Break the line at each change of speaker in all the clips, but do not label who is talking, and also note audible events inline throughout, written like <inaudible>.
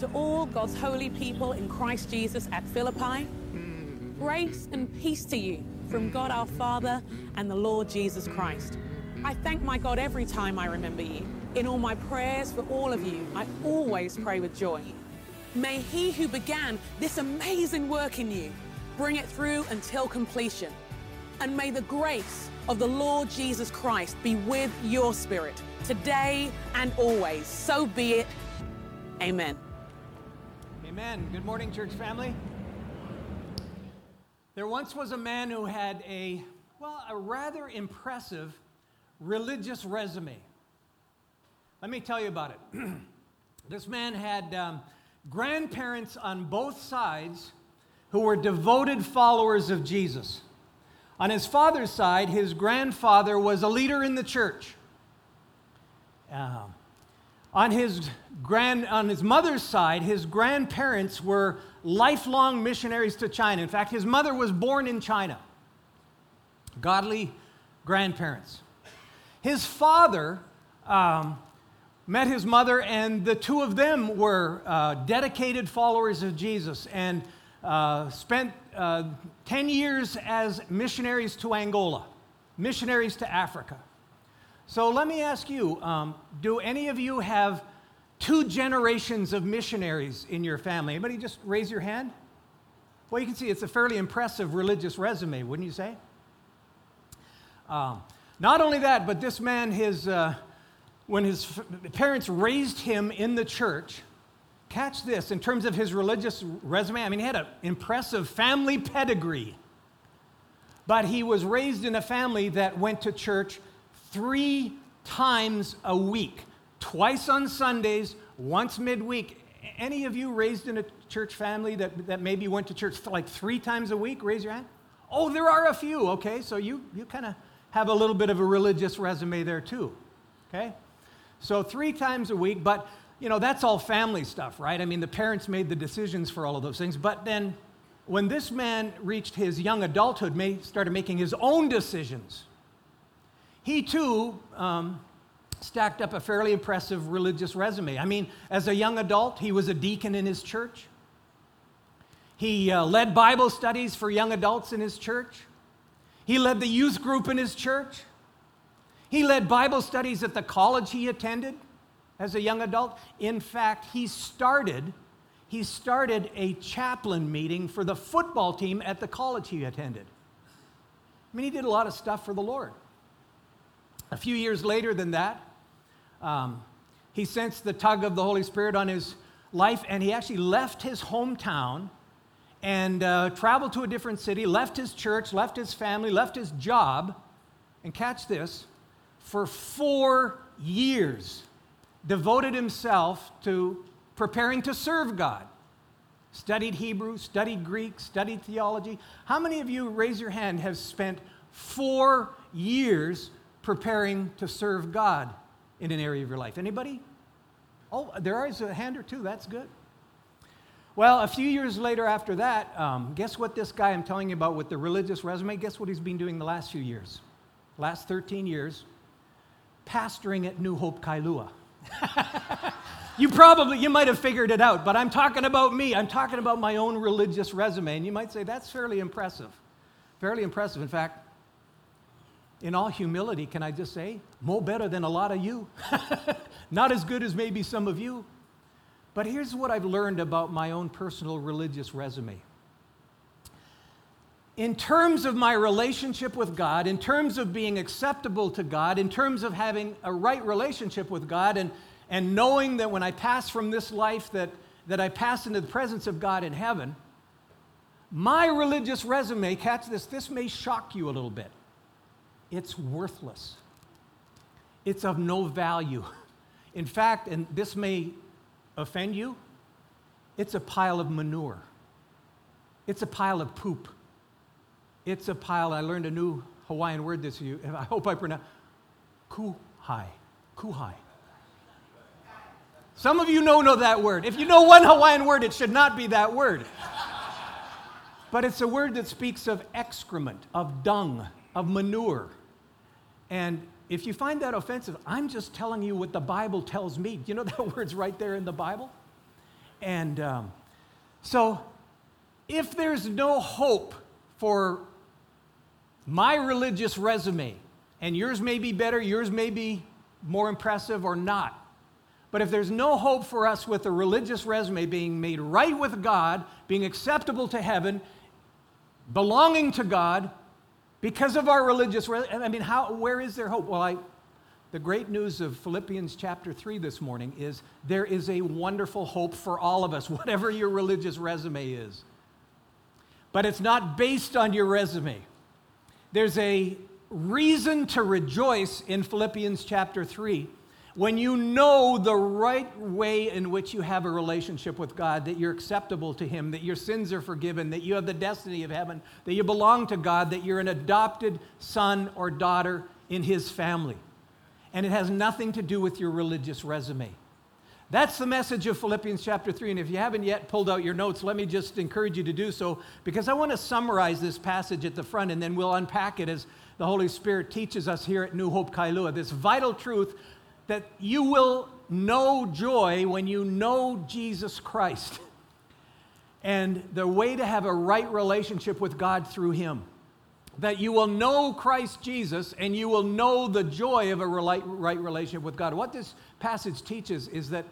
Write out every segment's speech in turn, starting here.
To all God's holy people in Christ Jesus at Philippi, grace and peace to you from God our Father and the Lord Jesus Christ. I thank my God every time I remember you. In all my prayers for all of you, I always pray with joy. May He who began this amazing work in you bring it through until completion. And may the grace of the Lord Jesus Christ be with your spirit today and always. So be it. Amen.
Amen. Good morning, church family. There once was a man who had a, well, a rather impressive religious resume. Let me tell you about it. <clears throat> this man had um, grandparents on both sides who were devoted followers of Jesus. On his father's side, his grandfather was a leader in the church. Uh, on his, grand, on his mother's side, his grandparents were lifelong missionaries to China. In fact, his mother was born in China. Godly grandparents. His father um, met his mother, and the two of them were uh, dedicated followers of Jesus and uh, spent uh, 10 years as missionaries to Angola, missionaries to Africa. So let me ask you um, do any of you have two generations of missionaries in your family? Anybody just raise your hand? Well, you can see it's a fairly impressive religious resume, wouldn't you say? Um, not only that, but this man, his, uh, when his parents raised him in the church, catch this, in terms of his religious resume, I mean, he had an impressive family pedigree. But he was raised in a family that went to church three times a week, twice on Sundays, once midweek. Any of you raised in a church family that, that maybe went to church like three times a week? Raise your hand. Oh, there are a few. Okay, so you, you kind of have a little bit of a religious resume there too. Okay? So three times a week, but you know, that's all family stuff, right? I mean, the parents made the decisions for all of those things. But then when this man reached his young adulthood, may, started making his own decisions, he too um, stacked up a fairly impressive religious resume. I mean, as a young adult, he was a deacon in his church. He uh, led Bible studies for young adults in his church. He led the youth group in his church. He led Bible studies at the college he attended as a young adult. In fact, he started he started a chaplain meeting for the football team at the college he attended. I mean, he did a lot of stuff for the Lord. A few years later than that, um, he sensed the tug of the Holy Spirit on his life, and he actually left his hometown and uh, traveled to a different city, left his church, left his family, left his job, and catch this, for four years, devoted himself to preparing to serve God. Studied Hebrew, studied Greek, studied theology. How many of you, raise your hand, have spent four years preparing to serve God in an area of your life? Anybody? Oh, there is a hand or two. That's good. Well, a few years later after that, um, guess what this guy I'm telling you about with the religious resume, guess what he's been doing the last few years? Last 13 years, pastoring at New Hope Kailua. <laughs> you probably, you might have figured it out, but I'm talking about me. I'm talking about my own religious resume. And you might say, that's fairly impressive. Fairly impressive. In fact, in all humility, can I just say, more better than a lot of you. <laughs> Not as good as maybe some of you. But here's what I've learned about my own personal religious resume. In terms of my relationship with God, in terms of being acceptable to God, in terms of having a right relationship with God, and, and knowing that when I pass from this life that, that I pass into the presence of God in heaven, my religious resume, catch this, this may shock you a little bit. It's worthless. It's of no value. In fact, and this may offend you, it's a pile of manure. It's a pile of poop. It's a pile, I learned a new Hawaiian word this year. <laughs> I hope I pronounce kuhai. Kuhai. Some of you know know that word. If you know one Hawaiian word, it should not be that word. but it's a word that speaks of excrement, of dung, of manure. And if you find that offensive, I'm just telling you what the Bible tells me. You know <laughs> that word's right there in the Bible? And um, so, if there's no hope for my religious resume, and yours may be better, yours may be more impressive or not. But if there's no hope for us with a religious resume being made right with God, being acceptable to heaven, belonging to God, because of our religious, I mean, how, where is there hope? Well, I, the great news of Philippians chapter 3 this morning is there is a wonderful hope for all of us, <laughs> whatever your religious resume is. But it's not based on your resume. There's a reason to rejoice in Philippians chapter 3 when you know the right way in which you have a relationship with God, that you're acceptable to Him, that your sins are forgiven, that you have the destiny of heaven, that you belong to God, that you're an adopted son or daughter in His family. And it has nothing to do with your religious resume. That's the message of Philippians chapter 3. And if you haven't yet pulled out your notes, let me just encourage you to do so because I want to summarize this passage at the front and then we'll unpack it as the Holy Spirit teaches us here at New Hope Kailua. This vital truth that you will know joy when you know Jesus Christ. And the way to have a right relationship with God through Him. That you will know Christ Jesus and you will know the joy of a right relationship with God. What this passage teaches is that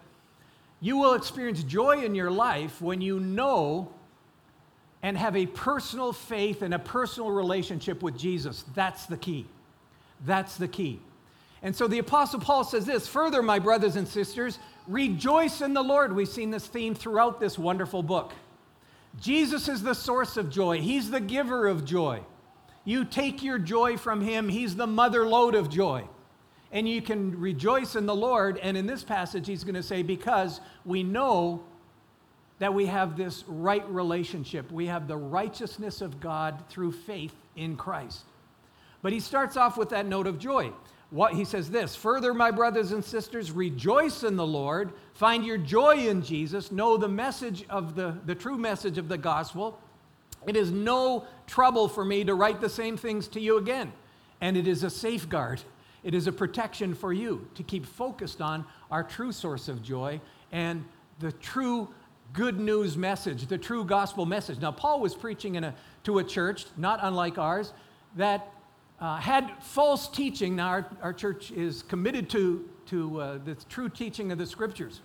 you will experience joy in your life when you know and have a personal faith and a personal relationship with Jesus. That's the key. That's the key. And so the Apostle Paul says this Further, my brothers and sisters, rejoice in the Lord. We've seen this theme throughout this wonderful book. Jesus is the source of joy, He's the giver of joy. You take your joy from Him, He's the mother lode of joy. And you can rejoice in the Lord. And in this passage, He's going to say, Because we know that we have this right relationship, we have the righteousness of God through faith in Christ. But he starts off with that note of joy. What he says this, further my brothers and sisters, rejoice in the Lord, find your joy in Jesus, know the message of the the true message of the gospel. It is no trouble for me to write the same things to you again, and it is a safeguard. It is a protection for you to keep focused on our true source of joy and the true good news message, the true gospel message. Now, Paul was preaching in a, to a church, not unlike ours, that uh, had false teaching. Now, our, our church is committed to, to uh, the true teaching of the scriptures.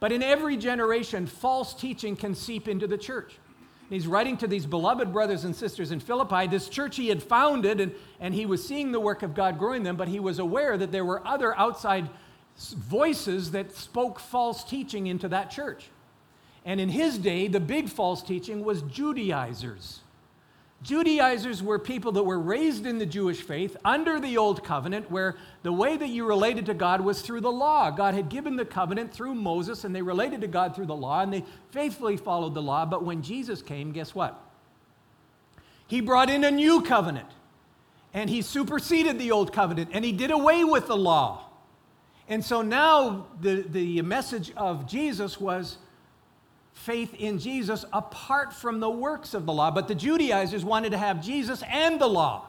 But in every generation, false teaching can seep into the church. He's writing to these beloved brothers and sisters in Philippi, this church he had founded, and, and he was seeing the work of God growing them, but he was aware that there were other outside voices that spoke false teaching into that church. And in his day, the big false teaching was Judaizers. Judaizers were people that were raised in the Jewish faith under the old covenant, where the way that you related to God was through the law. God had given the covenant through Moses, and they related to God through the law, and they faithfully followed the law. But when Jesus came, guess what? He brought in a new covenant, and he superseded the old covenant, and he did away with the law. And so now the, the message of Jesus was faith in Jesus apart from the works of the law. But the Judaizers wanted to have Jesus and the law.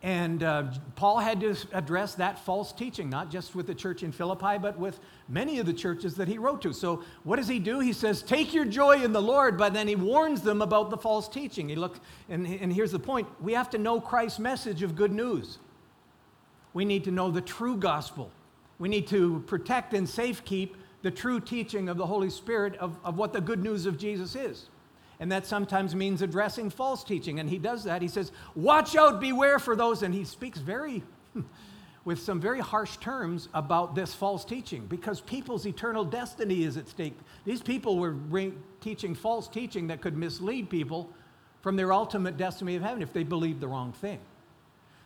And uh, Paul had to address that false teaching, not just with the church in Philippi, but with many of the churches that he wrote to. So, what does he do? He says, Take your joy in the Lord, but then he warns them about the false teaching. He look, and, and here's the point we have to know Christ's message of good news. We need to know the true gospel. We need to protect and safekeep the true teaching of the Holy Spirit of, of what the good news of Jesus is. And that sometimes means addressing false teaching. And he does that. He says, Watch out, beware for those. And he speaks very, <laughs> with some very harsh terms about this false teaching because people's eternal destiny is at stake. These people were teaching false teaching that could mislead people from their ultimate destiny of heaven if they believed the wrong thing.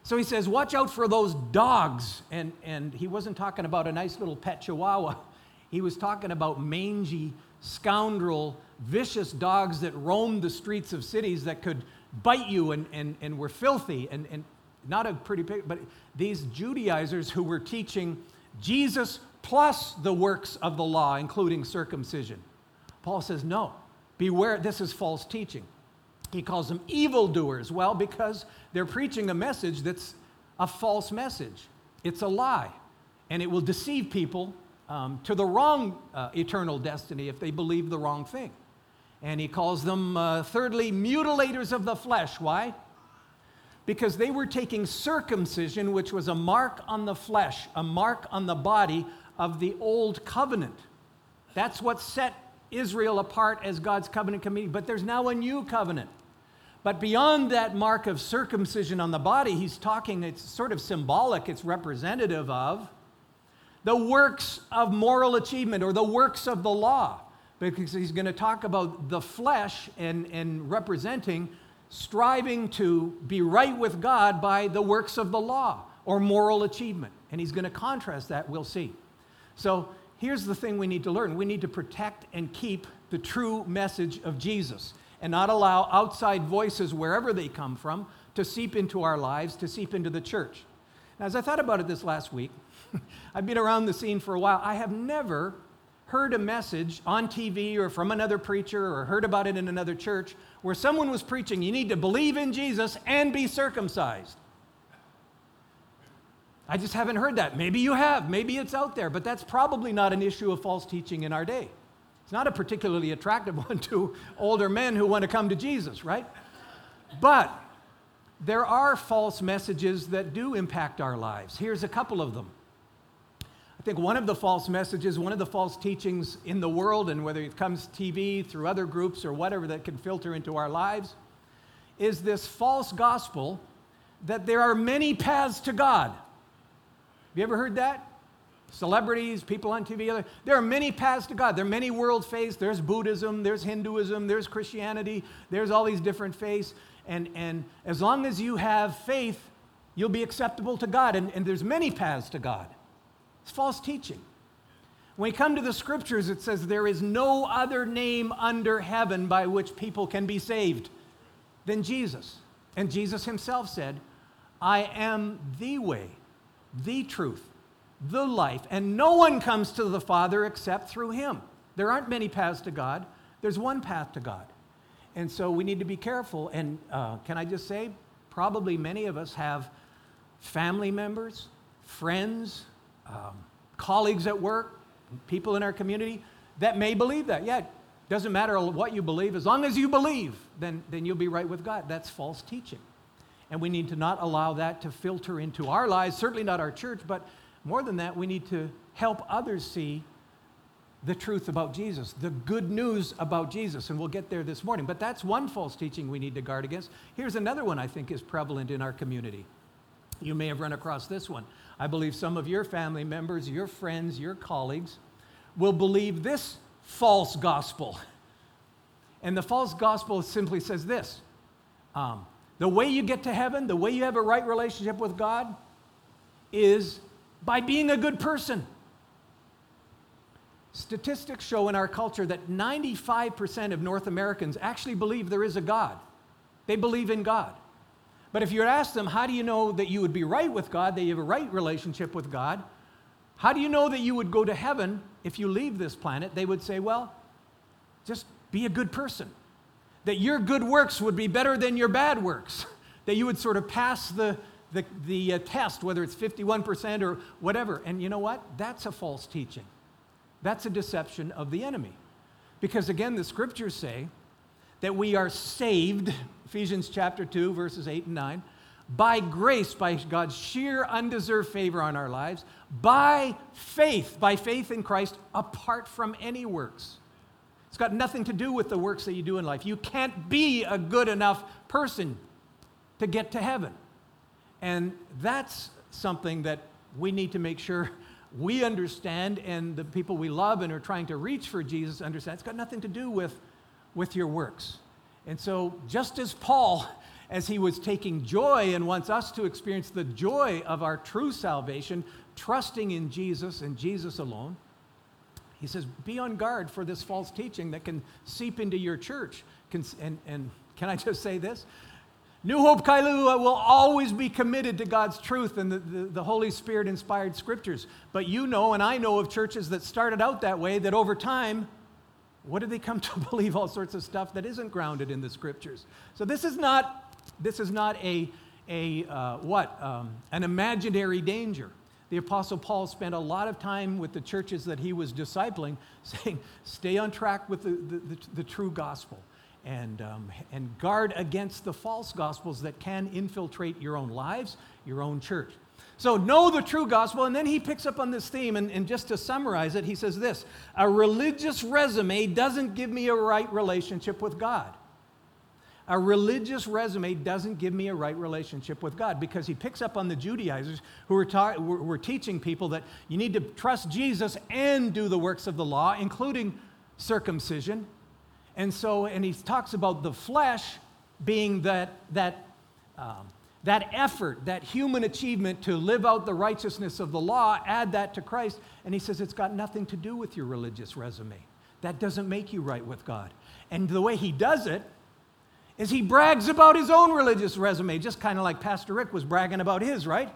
So he says, Watch out for those dogs. And, and he wasn't talking about a nice little pet chihuahua. <laughs> He was talking about mangy, scoundrel, vicious dogs that roamed the streets of cities that could bite you and, and, and were filthy and, and not a pretty picture, but these Judaizers who were teaching Jesus plus the works of the law, including circumcision. Paul says, no, beware, this is false teaching. He calls them evildoers. Well, because they're preaching a message that's a false message, it's a lie, and it will deceive people um, to the wrong uh, eternal destiny if they believe the wrong thing. And he calls them, uh, thirdly, mutilators of the flesh. Why? Because they were taking circumcision, which was a mark on the flesh, a mark on the body of the old covenant. That's what set Israel apart as God's covenant community. But there's now a new covenant. But beyond that mark of circumcision on the body, he's talking, it's sort of symbolic, it's representative of the works of moral achievement or the works of the law. Because he's going to talk about the flesh and, and representing striving to be right with God by the works of the law or moral achievement. And he's going to contrast that, we'll see. So here's the thing we need to learn we need to protect and keep the true message of Jesus and not allow outside voices, wherever they come from, to seep into our lives, to seep into the church. Now, as I thought about it this last week, <laughs> I've been around the scene for a while. I have never heard a message on TV or from another preacher or heard about it in another church where someone was preaching, you need to believe in Jesus and be circumcised. I just haven't heard that. Maybe you have, maybe it's out there, but that's probably not an issue of false teaching in our day. It's not a particularly attractive <laughs> one to older men who want to come to Jesus, right? But there are false messages that do impact our lives. Here's a couple of them. I think one of the false messages, one of the false teachings in the world, and whether it comes TV, through other groups, or whatever that can filter into our lives, is this false gospel that there are many paths to God. Have you ever heard that? Celebrities, people on TV, there are many paths to God. There are many world faiths. There's Buddhism, there's Hinduism, there's Christianity, there's all these different faiths. And, and as long as you have faith, you'll be acceptable to God. And, and there's many paths to God. It's false teaching. When we come to the scriptures, it says, There is no other name under heaven by which people can be saved than Jesus. And Jesus himself said, I am the way, the truth, the life, and no one comes to the Father except through him. There aren't many paths to God, there's one path to God. And so we need to be careful. And uh, can I just say, probably many of us have family members, friends, um, colleagues at work, people in our community that may believe that. Yeah, doesn't matter what you believe, as long as you believe, then, then you'll be right with God. That's false teaching. And we need to not allow that to filter into our lives, certainly not our church, but more than that, we need to help others see the truth about Jesus, the good news about Jesus. And we'll get there this morning. But that's one false teaching we need to guard against. Here's another one I think is prevalent in our community. You may have run across this one. I believe some of your family members, your friends, your colleagues will believe this false gospel. And the false gospel simply says this um, the way you get to heaven, the way you have a right relationship with God, is by being a good person. Statistics show in our culture that 95% of North Americans actually believe there is a God. They believe in God. But if you ask them, how do you know that you would be right with God, that you have a right relationship with God? How do you know that you would go to heaven if you leave this planet? They would say, well, just be a good person. That your good works would be better than your bad works. <laughs> That you would sort of pass the, the, the uh, test, whether it's 51% or whatever. And you know what? That's a false teaching. That's a deception of the enemy. Because again, the scriptures say that we are saved Ephesians chapter 2, verses 8 and 9. By grace, by God's sheer undeserved favor on our lives, by faith, by faith in Christ, apart from any works. It's got nothing to do with the works that you do in life. You can't be a good enough person to get to heaven. And that's something that we need to make sure we understand and the people we love and are trying to reach for Jesus understand. It's got nothing to do with, with your works. And so, just as Paul, as he was taking joy and wants us to experience the joy of our true salvation, trusting in Jesus and Jesus alone, he says, be on guard for this false teaching that can seep into your church. And, and can I just say this? New Hope Kailua will always be committed to God's truth and the, the, the, Holy Spirit inspired scriptures. But you know, and I know of churches that started out that way, that over time what do they come to <laughs> believe all sorts of stuff that isn't grounded in the scriptures? So this is not, this is not a, a uh, what? Um, an imaginary danger. the Apostle Paul spent a lot of time with the churches that he was discipling <laughs> saying, stay on track with the, the, the, the true gospel and, um, and guard against the false gospels that can infiltrate your own lives, your own church. So, know the true gospel. And then he picks up on this theme. And, and, just to summarize it, he says this A religious resume doesn't give me a right relationship with God a religious resume doesn't give me a right relationship with God because he picks up on the Judaizers who were, ta- were teaching people that you need to trust Jesus and do the works of the law, including circumcision. And so, and he talks about the flesh being that, that, um, that effort, that human achievement to live out the righteousness of the law, add that to Christ. And he says it's got nothing to do with your religious resume. That doesn't make you right with God. And the way he does it is he brags about his own religious resume, just kind of like Pastor Rick was bragging about his, right?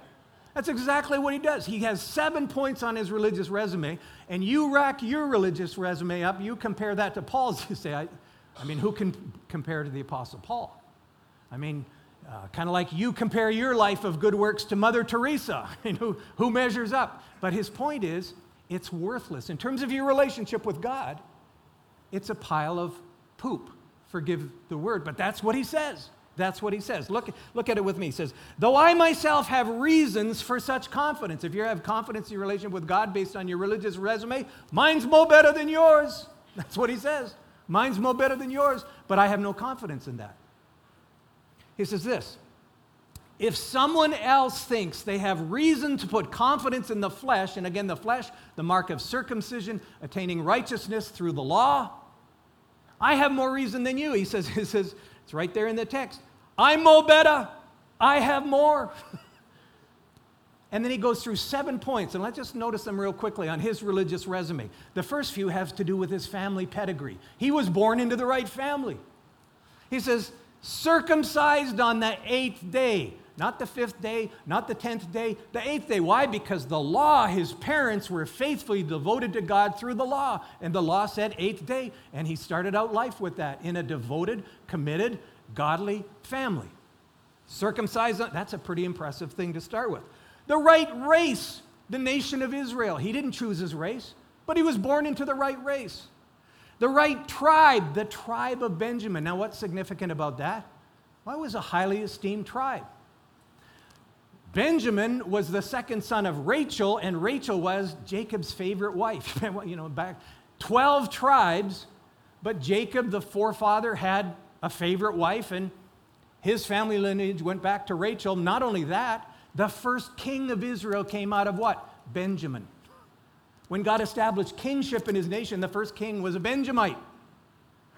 That's exactly what he does. He has seven points on his religious resume, and you rack your religious resume up, you compare that to Paul's, <laughs> you say, I, I mean, who can compare to the Apostle Paul? I mean, uh, kind of like you compare your life of good works to Mother Teresa. <laughs> Who, who measures up? But his point is, it's worthless. In terms of your relationship with God, it's a pile of poop forgive the word, but that's what he says. That's what he says. Look, look at it with me. He says, Though I myself have reasons for such confidence. If you have confidence in your relationship with God based on your religious resume, mine's more better than yours. <laughs> That's what he says. Mine's more better than yours, but I have no confidence in that. He says this If someone else thinks they have reason to put confidence in the flesh, and again, the flesh, the mark of circumcision, attaining righteousness through the law, I have more reason than you. He says, <laughs> he says it's right there in the text. I'm more better. I have more. <laughs> and then he goes through seven points, and let's just notice them real quickly on his religious resume. The first few has to do with his family pedigree. He was born into the right family. He says, circumcised on the eighth day. Not the fifth day, not the tenth day, the eighth day. Why? Because the law, his parents were faithfully devoted to God through the law. And the law said eighth day. And he started out life with that in a devoted, committed, godly family. Circumcised, that's a pretty impressive thing to start with. The right race, the nation of Israel. He didn't choose his race, but he was born into the right race. The right tribe, the tribe of Benjamin. Now, what's significant about that? Well, was a highly esteemed tribe. Benjamin was the second son of Rachel, and Rachel was Jacob's favorite wife. <laughs> you know, back 12 tribes, but Jacob, the forefather, had a favorite wife, and his family lineage went back to Rachel. Not only that, the first king of Israel came out of what? Benjamin. When God established kingship in his nation, the first king was a Benjamite.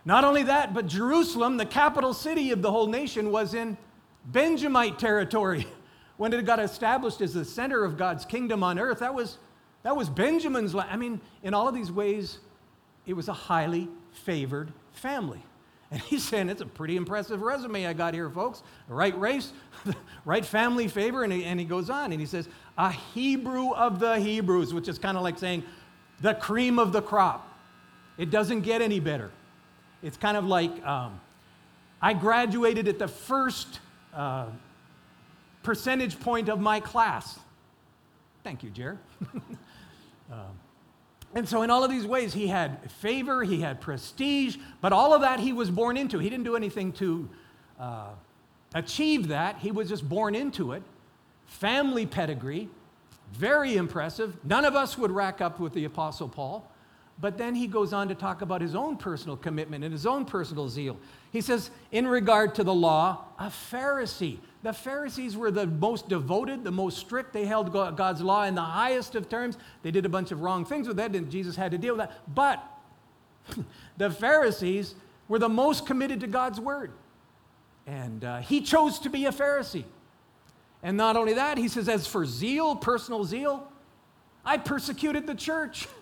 Not only that, but Jerusalem, the capital city of the whole nation, was in Benjamite territory. <laughs> when it got established as the center of God's kingdom on earth, that was, that was Benjamin's land. I mean, in all of these ways, it was a highly favored family. And he's saying it's a pretty impressive resume I got here, folks. right race, <laughs> right family favor. And he, and he goes on and he says, a Hebrew of the Hebrews, which is kind of like saying the cream of the crop. It doesn't get any better. It's kind of like um, I graduated at the first uh, percentage point of my class. Thank you, Jer. <laughs> um, and so, in all of these ways, he had favor, he had prestige, but all of that he was born into. He didn't do anything to uh, achieve that, he was just born into it. Family pedigree, very impressive. None of us would rack up with the Apostle Paul. But then he goes on to talk about his own personal commitment and his own personal zeal. He says, in regard to the law, a Pharisee. The Pharisees were the most devoted, the most strict. They held God's law in the highest of terms. They did a bunch of wrong things with that, and Jesus had to deal with that. But <laughs> the Pharisees were the most committed to God's word. And uh, he chose to be a Pharisee. And not only that, he says, as for zeal, personal zeal, I persecuted the church. <laughs>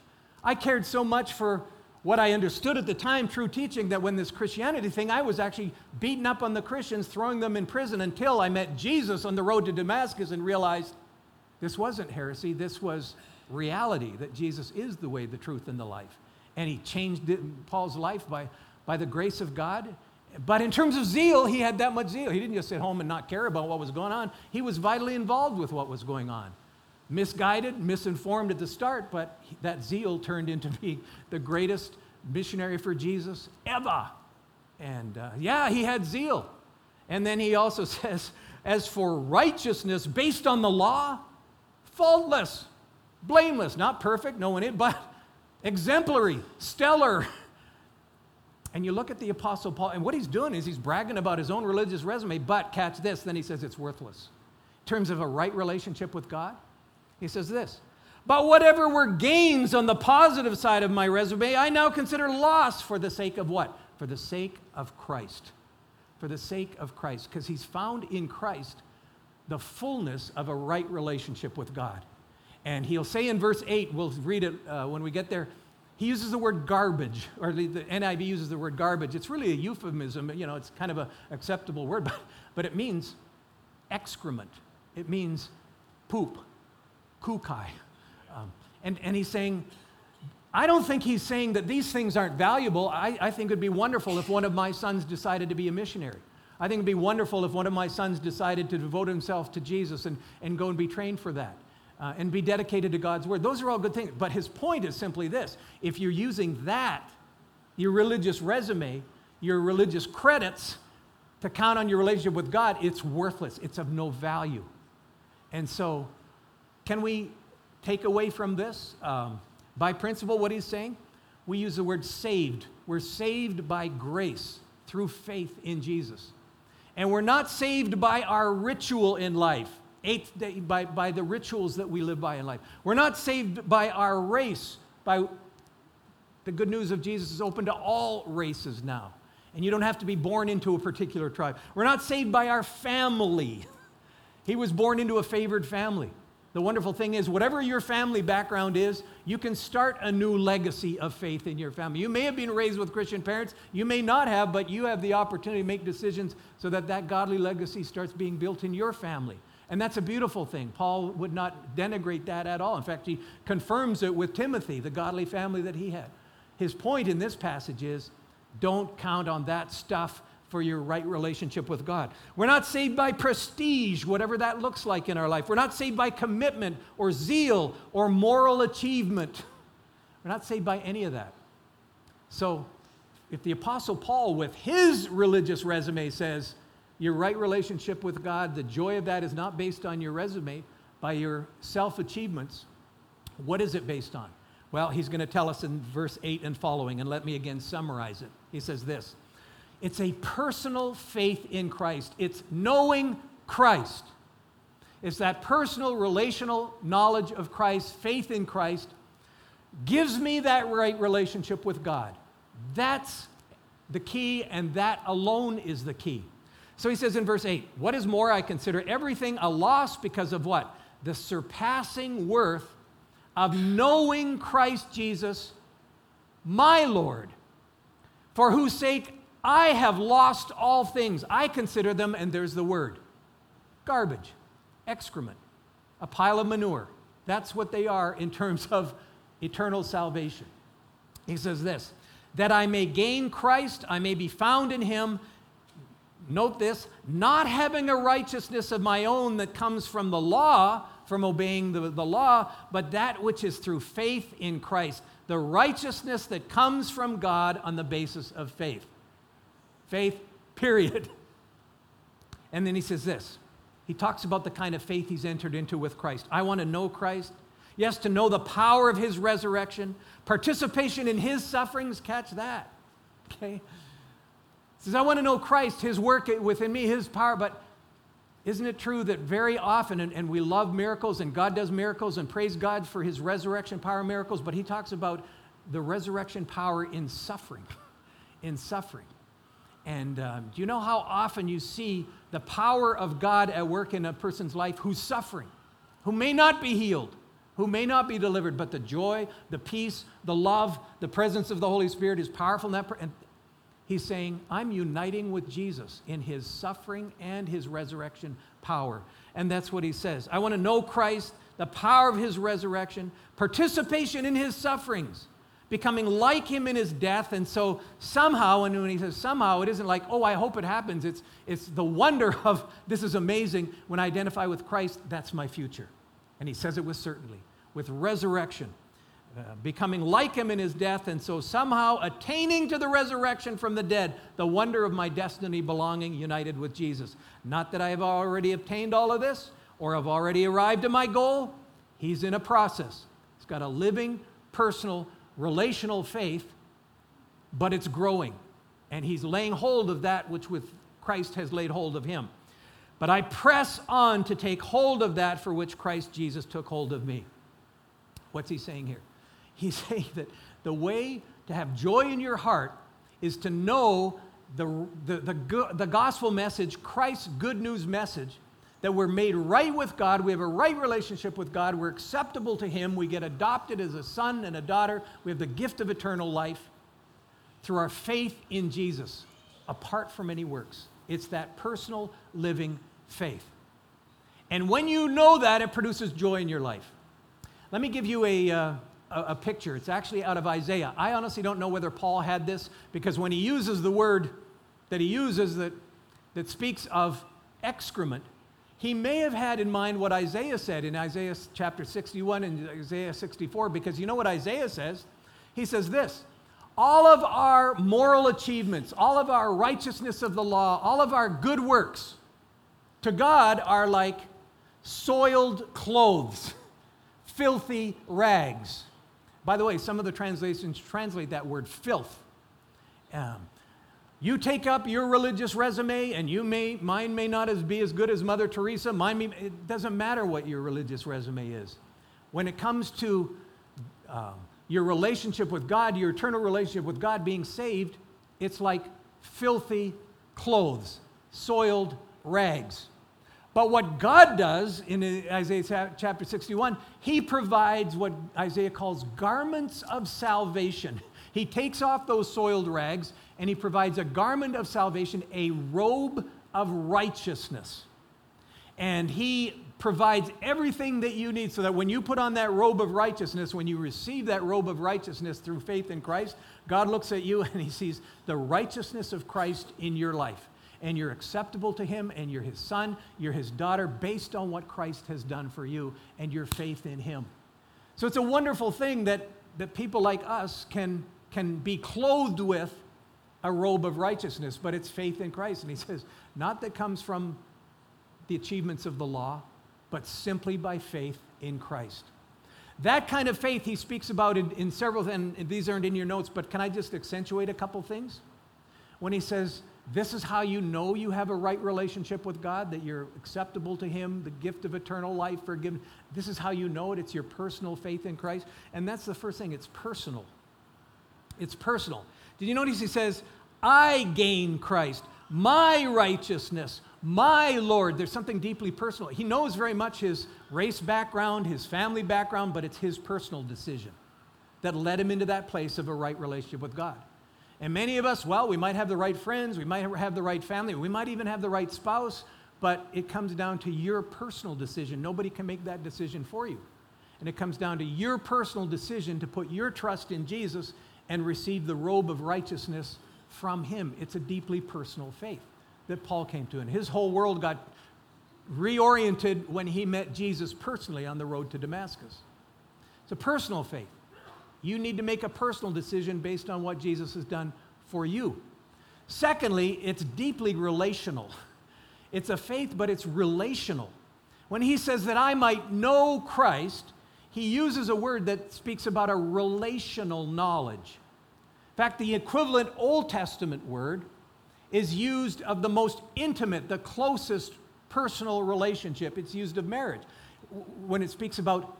I cared so much for what I understood at the time, true teaching, that when this Christianity thing, I was actually beating up on the Christians, throwing them in prison until I met Jesus on the road to Damascus and realized this wasn't heresy, this was reality, that Jesus is the way, the truth, and the life. And he changed it, Paul's life by, by the grace of God. But in terms of zeal, he had that much zeal. He didn't just sit home and not care about what was going on, he was vitally involved with what was going on. Misguided, misinformed at the start, but that zeal turned into being <laughs> the greatest missionary for Jesus ever. And uh, yeah, he had zeal. And then he also <laughs> says, as for righteousness based on the law, faultless, blameless, not perfect, no one is, but <laughs> exemplary, stellar. And you look at the Apostle Paul, and what he's doing is he's bragging about his own religious resume, but catch this, then he says it's worthless. In terms of a right relationship with God, he says this But whatever were gains on the positive side of my resume, I now consider loss for the sake of what? For the sake of Christ. For the sake of Christ. Because he's found in Christ the fullness of a right relationship with God. And he'll say in verse 8, we'll read it uh, when we get there, he uses the word garbage, or the, the, NIV uses the word garbage. It's really a euphemism, you know, it's kind of an acceptable word, <laughs> but, but it means excrement. It means poop, kukai. Um, and, and he's saying, I don't think he's saying that these things aren't valuable. I, I think it would be wonderful if one of my sons decided to be a missionary. I think it'd be wonderful if one of my sons decided to devote himself to Jesus and, and go and be trained for that. Uh, and be dedicated to God's word. Those are all good things. But his point is simply this if you're using that, your religious resume, your religious credits, to count on your relationship with God, it's worthless. It's of no value. And so, can we take away from this? Um, by principle, what he's saying? We use the word saved. We're saved by grace through faith in Jesus. And we're not saved by our ritual in life, eighth day, by, by the rituals that we live by in life. We're not saved by our race, by the good news of Jesus is open to all races now. And you don't have to be born into a particular tribe. We're not saved by our family. <laughs> He was born into a favored family. The wonderful thing is, whatever your family background is, you can start a new legacy of faith in your family. You may have been raised with Christian parents, you may not have, but you have the opportunity to make decisions so that that godly legacy starts being built in your family. And that's a beautiful thing. Paul would not denigrate that at all. In fact, he confirms it with Timothy, the godly family that he had. His point in this passage is don't count on that stuff for your right relationship with God. We're not saved by prestige, whatever that looks like in our life. We're not saved by commitment or zeal or moral achievement. We're not saved by any of that. So, if the Apostle Paul, with his religious resume, says your right relationship with God, the joy of that is not based on your resume, by your self achievements, what is it based on? Well, he's going to tell us in verse 8 and following, and let me again summarize it. He says this it's a personal faith in Christ, it's knowing Christ. It's that personal, relational knowledge of Christ, faith in Christ, gives me that right relationship with God. That's the key, and that alone is the key. So he says in verse 8, What is more, I consider everything a loss because of what? The surpassing worth of knowing Christ Jesus, my Lord, for whose sake I have lost all things. I consider them, and there's the word garbage, excrement, a pile of manure. That's what they are in terms of eternal salvation. He says this that I may gain Christ, I may be found in him. Note this, not having a righteousness of my own that comes from the law, from obeying the, the law, but that which is through faith in Christ, the righteousness that comes from God on the basis of faith. Faith, period. <laughs> And then he says this he talks about the kind of faith he's entered into with Christ. I want to know Christ. Yes, to know the power of his resurrection, participation in his sufferings, catch that. <laughs> Okay? He says, I want to know Christ, his work within me, his power, but isn't it true that very often, and, and, we love miracles and God does miracles and praise God for his resurrection power miracles, but he talks about the resurrection power in suffering, <laughs> in suffering. And um, do you know how often you see the power of God at work in a person's life who's suffering, who may not be healed, who may not be delivered, but the joy, the peace, the love, the presence of the Holy Spirit is powerful and he's saying, I'm uniting with Jesus in his suffering and his resurrection power. And that's what he says. I want to know Christ, the power of his resurrection, participation in his sufferings becoming like him in his death. And so somehow, and when he says somehow, it isn't like, oh, I hope it happens. It's, it's the wonder <laughs> of this is amazing. When I identify with Christ, that's my future. And he says it with certainty, with resurrection, uh, becoming like him in his death, and so somehow attaining to the resurrection from the dead, the wonder of my destiny belonging united with Jesus. Not that I have already obtained all of this or have already arrived at my goal. He's in a process. He's got a living, personal, relational faith, but it's growing. And he's laying hold of that which with Christ has laid hold of him. But I press on to take hold of that for which Christ Jesus took hold of me. What's he saying here? <laughs> He's saying that the way to have joy in your heart is to know the, the, the, the gospel message, Christ's good news message, that we're made right with God, we have a right relationship with God, we're acceptable to Him, we get adopted as a son and a daughter, we have the gift of eternal life through our faith in Jesus, apart from any works. It's that personal living faith. And when you know that, it produces joy in your life. Let me give you a, uh, a, a picture. It's actually out of Isaiah. I honestly don't know whether Paul had this because when he uses the word that he uses that, that speaks of excrement, he may have had in mind what Isaiah said in Isaiah chapter 61 and Isaiah 64 because you know what Isaiah says? He says this all of our moral achievements, all of our righteousness of the law, all of our good works to God are like soiled clothes, filthy rags. By the way, some of the translations translate that word filth. Um, you take up your religious resume, and you may, mine may not as be as good as Mother Teresa. Mine, may, it doesn't matter what your religious resume is. When it comes to um, your relationship with God, your eternal relationship with God being saved, it's like filthy clothes, soiled rags. But what God does in Isaiah chapter 61, He provides what Isaiah calls garments of salvation. <laughs> He takes off those soiled rags and He provides a garment of salvation, a robe of righteousness. And He provides everything that you need so that when you put on that robe of righteousness, when you receive that robe of righteousness through faith in Christ, God looks at you <laughs> and he sees the righteousness of Christ in your life. And you're acceptable to him, and you're his son, you're his daughter, based on what Christ has done for you and your faith in him. So it's a wonderful thing that, that people like us can, can be clothed with a robe of righteousness, but it's faith in Christ. And he says, not that comes from the achievements of the law, but simply by faith in Christ. That kind of faith he speaks about in, in several, and these aren't in your notes, but can I just accentuate a couple things? When he says, This is how you know you have a right relationship with God, that you're acceptable to Him, the gift of eternal life, forgiven. This is how you know it. It's your personal faith in Christ. And that's the first thing, it's personal. It's personal. Did you notice he says, I gain Christ, my righteousness, my Lord. There's something deeply personal. He knows very much his race background, his family background, but it's his personal decision that led him into that place of a right relationship with God. And many of us, well, we might have the right friends, we might have the right family, we might even have the right spouse, but it comes down to your personal decision. Nobody can make that decision for you. And it comes down to your personal decision to put your trust in Jesus and receive the robe of righteousness from Him. It's a deeply personal faith that Paul came to. And his whole world got reoriented when he met Jesus personally on the road to Damascus. It's a personal faith. You need to make a personal decision based on what Jesus has done for you. Secondly, it's deeply relational. It's a faith, but it's relational. When he says that I might know Christ, he uses a word that speaks about a relational knowledge. In fact, the equivalent Old Testament word is used of the most intimate, the closest personal relationship. It's used of marriage. When it speaks about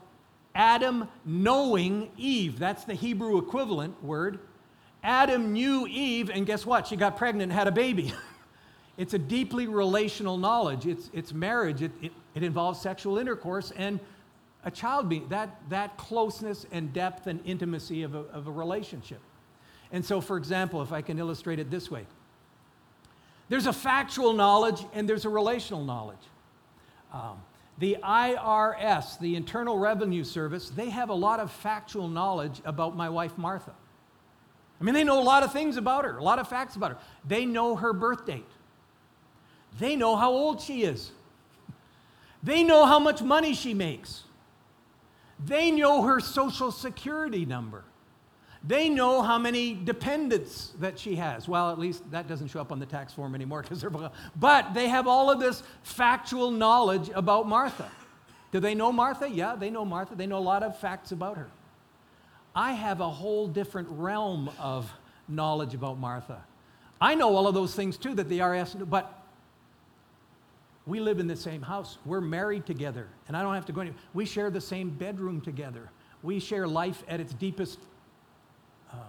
Adam knowing Eve, that's the Hebrew equivalent word. Adam knew Eve, and guess what? She got pregnant and had a baby. <laughs> it's a deeply relational knowledge. It's, it's marriage. It, it, it involves sexual intercourse and a child being that, that closeness and depth and intimacy of a, of a relationship. And so, for example, if I can illustrate it this way there's a factual knowledge and there's a relational knowledge. Um, the IRS, the Internal Revenue Service, they have a lot of factual knowledge about my wife, Martha. I mean, they know a lot of things about her, a lot of facts about her. They know her birth date, they know how old she is, they know how much money she makes, They know her social security number. They know how many dependents that she has. Well, at least that doesn't show up on the tax form anymore because they're. But they have all of this factual knowledge about Martha. Do they know Martha? Yeah, they know Martha. They know a lot of facts about her. I have a whole different realm of knowledge about Martha. I know all of those things too that the IRS but we live in the same house. We're married together, and I don't have to go anywhere. We share the same bedroom together. We share life at its deepest um,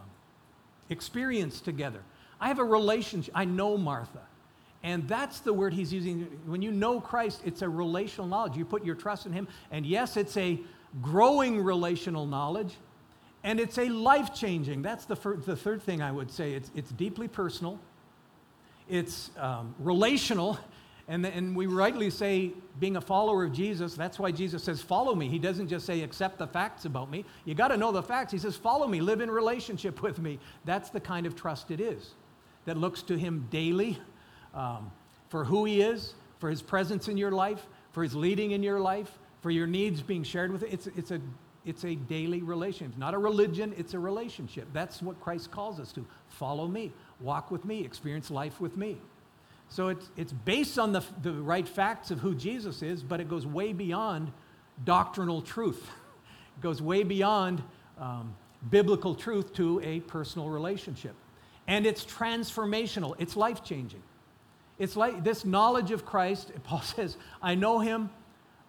experience together. I have a relationship. I know Martha. And that's the word he's using. When you know Christ, it's a relational knowledge. You put your trust in him. And yes, it's a growing relational knowledge. And it's a life changing. That's the, fir- the third thing I would say. It's, it's deeply personal, it's um, relational, and, and we rightly say, being a follower of Jesus, that's why Jesus says, Follow me. He doesn't just say, Accept the facts about me. You got to know the facts. He says, Follow me, live in relationship <laughs> with me. That's the kind of trust it is that looks to Him daily um, for who He is, for His presence in your life, for His leading in your life, for your needs being shared with it. It's, it's, a, it's a daily relationship. It's not a religion, it's a relationship. That's what Christ calls us to. Follow me, walk with me, experience life with me. So it's, it's based on the, the right facts of who Jesus is, but it goes way beyond doctrinal truth. It goes way beyond um, biblical truth to a personal relationship. And it's transformational, it's life changing. It's like this knowledge of Christ, <laughs> Paul says, I know him,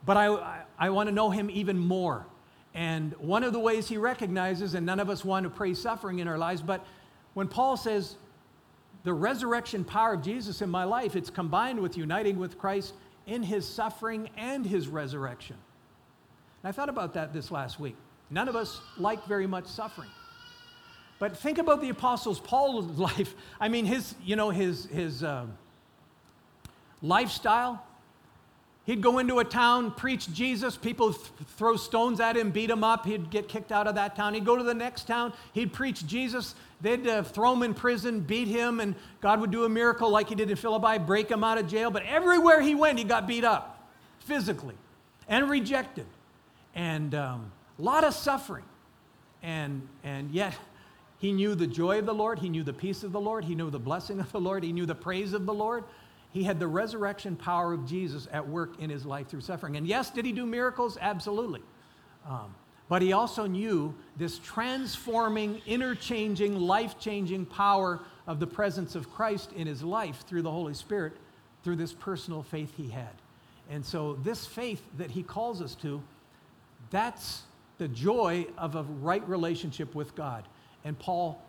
but I, I, I want to know him even more. And one of the ways he recognizes, and none of us want to praise suffering in our lives, but when Paul says, the resurrection power of Jesus in my life, it's combined with uniting with Christ in his suffering and his resurrection. And I thought about that this last week. None of us like very much suffering. But think about the apostles Paul's <laughs> life. I mean, his, you know, his, his uh, lifestyle, He'd go into a town, preach Jesus, people th- throw stones at him, beat him up, he'd get kicked out of that town. He'd go to the next town, he'd preach Jesus, they'd uh, throw him in prison, beat him, and God would do a miracle like he did in Philippi, break him out of jail. But everywhere he went, he got beat up physically and rejected. And um, a lot of suffering. And, and yet, he knew the joy of the Lord, he knew the peace of the Lord, he knew the blessing of the Lord, he knew the praise of the Lord. He had the resurrection power of Jesus at work in his life through suffering. And yes, did he do miracles? Absolutely. Um, but he also knew this transforming, interchanging, life changing power of the presence of Christ in his life through the Holy Spirit, through this personal faith he had. And so, this faith that he calls us to, that's the joy of a right relationship with God. And Paul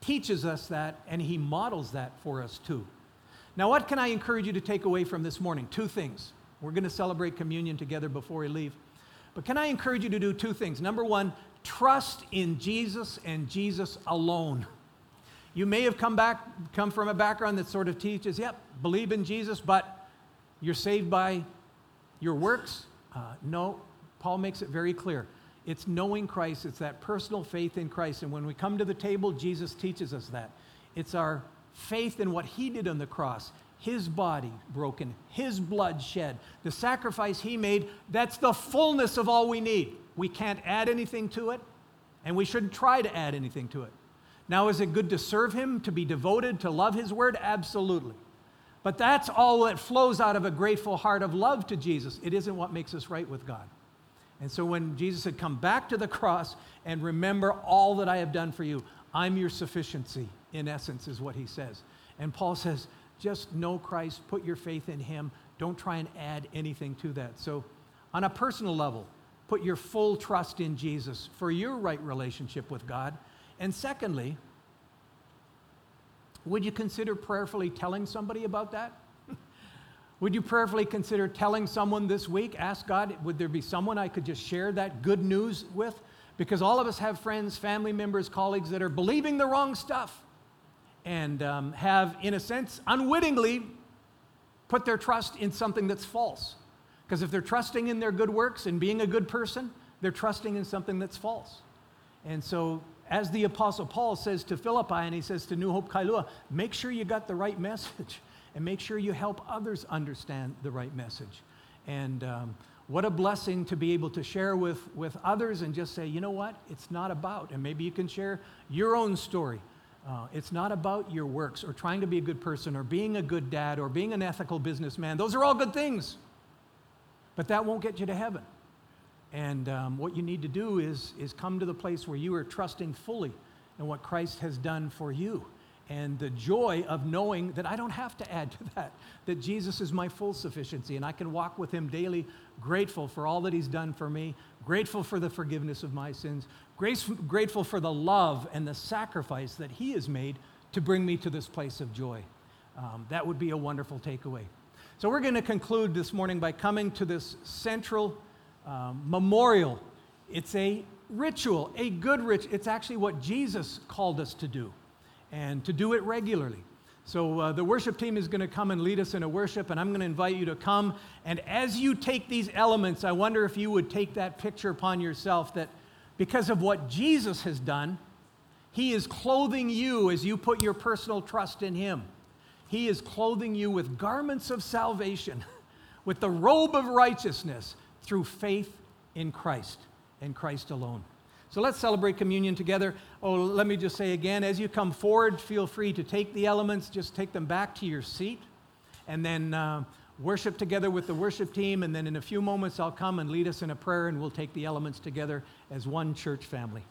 teaches us that, and he models that for us too. Now, what can I encourage you to take away from this morning? Two things. We're going to celebrate communion together before we leave. But can I encourage you to do two things? Number one, trust in Jesus and Jesus alone. You may have come back, come from a background that sort of teaches, yep, believe in Jesus, but you're saved by your works. Uh, no, Paul makes it very clear. It's knowing Christ, it's that personal faith in Christ. And when we come to the table, Jesus teaches us that. It's our faith in what he did on the cross, his body broken, his blood shed, the sacrifice he made, that's the fullness of all we need. We can't add anything to it, and we shouldn't try to add anything to it. Now, is it good to serve him, to be devoted, to love his word? Absolutely. But that's all that flows out of a grateful heart of love to Jesus. It isn't what makes us right with God. And so when Jesus had come back to the cross and remember all that I have done for you, I'm your sufficiency in essence, is what he says. And Paul says, just know Christ, put your faith in him. Don't try and add anything to that. So, on a personal level, put your full trust in Jesus for your right relationship with God. And secondly, would you consider prayerfully telling somebody about that? <laughs> would you prayerfully consider telling someone this week? Ask God, would there be someone I could just share that good news with? Because all of us have friends, family members, colleagues that are believing the wrong stuff and um, have, in a sense, unwittingly put their trust in something that's false. Because if they're trusting in their good works and being a good person, they're trusting in something that's false. And so, as the Apostle Paul says to Philippi and he says to New Hope Kailua, make sure you got the right message and make sure you help others understand the right message. And um, what a blessing to be able to share with, with others and just say, you know what? It's not about, and maybe you can share your own story. Uh, it's not about your works or trying to be a good person or being a good dad or being an ethical businessman. Those are all good things. But that won't get you to heaven. And um, what you need to do is, is come to the place where you are trusting fully in what Christ has done for you. And the joy of knowing that I don't have to add to that, that Jesus is my full sufficiency and I can walk with him daily, grateful for all that he's done for me, grateful for the forgiveness of my sins, grateful for the love and the sacrifice that he has made to bring me to this place of joy. Um, that would be a wonderful takeaway. So, we're going to conclude this morning by coming to this central um, memorial. It's a ritual, a good ritual. It's actually what Jesus called us to do, and to do it regularly. So, uh, the worship team is going to come and lead us in a worship, and I'm going to invite you to come. And as you take these elements, I wonder if you would take that picture upon yourself that because of what Jesus has done, He is clothing you as you put your personal trust in Him. He is clothing you with garments of salvation, <laughs> with the robe of righteousness through faith in Christ and Christ alone. So let's celebrate communion together. Oh, let me just say again as you come forward, feel free to take the elements, just take them back to your seat, and then uh, worship together with the worship team. And then in a few moments, I'll come and lead us in a prayer, and we'll take the elements together as one church family.